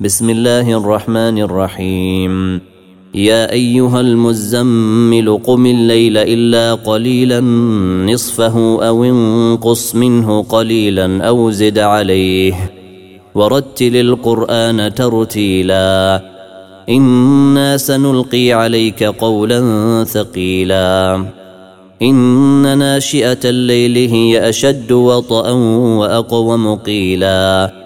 بسم الله الرحمن الرحيم. يا أيها المزمل قم الليل إلا قليلا نصفه أو انقص منه قليلا أو زد عليه. ورتل القرآن ترتيلا. إنا سنلقي عليك قولا ثقيلا. إن ناشئة الليل هي أشد وطئا وأقوم قيلا.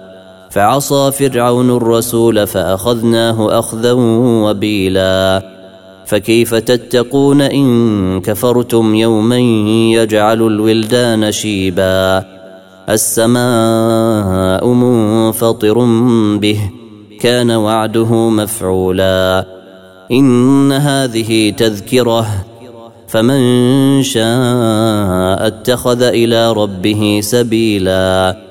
فعصى فرعون الرسول فأخذناه أخذا وبيلا. فكيف تتقون إن كفرتم يوما يجعل الولدان شيبا. السماء منفطر به كان وعده مفعولا. إن هذه تذكرة فمن شاء اتخذ إلى ربه سبيلا.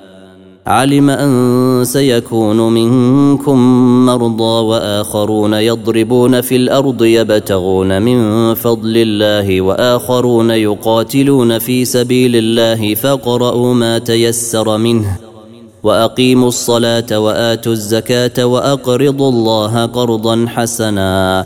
علم أن سيكون منكم مرضى وآخرون يضربون في الأرض يبتغون من فضل الله وآخرون يقاتلون في سبيل الله فاقرؤوا ما تيسر منه وأقيموا الصلاة وآتوا الزكاة وأقرضوا الله قرضا حسنا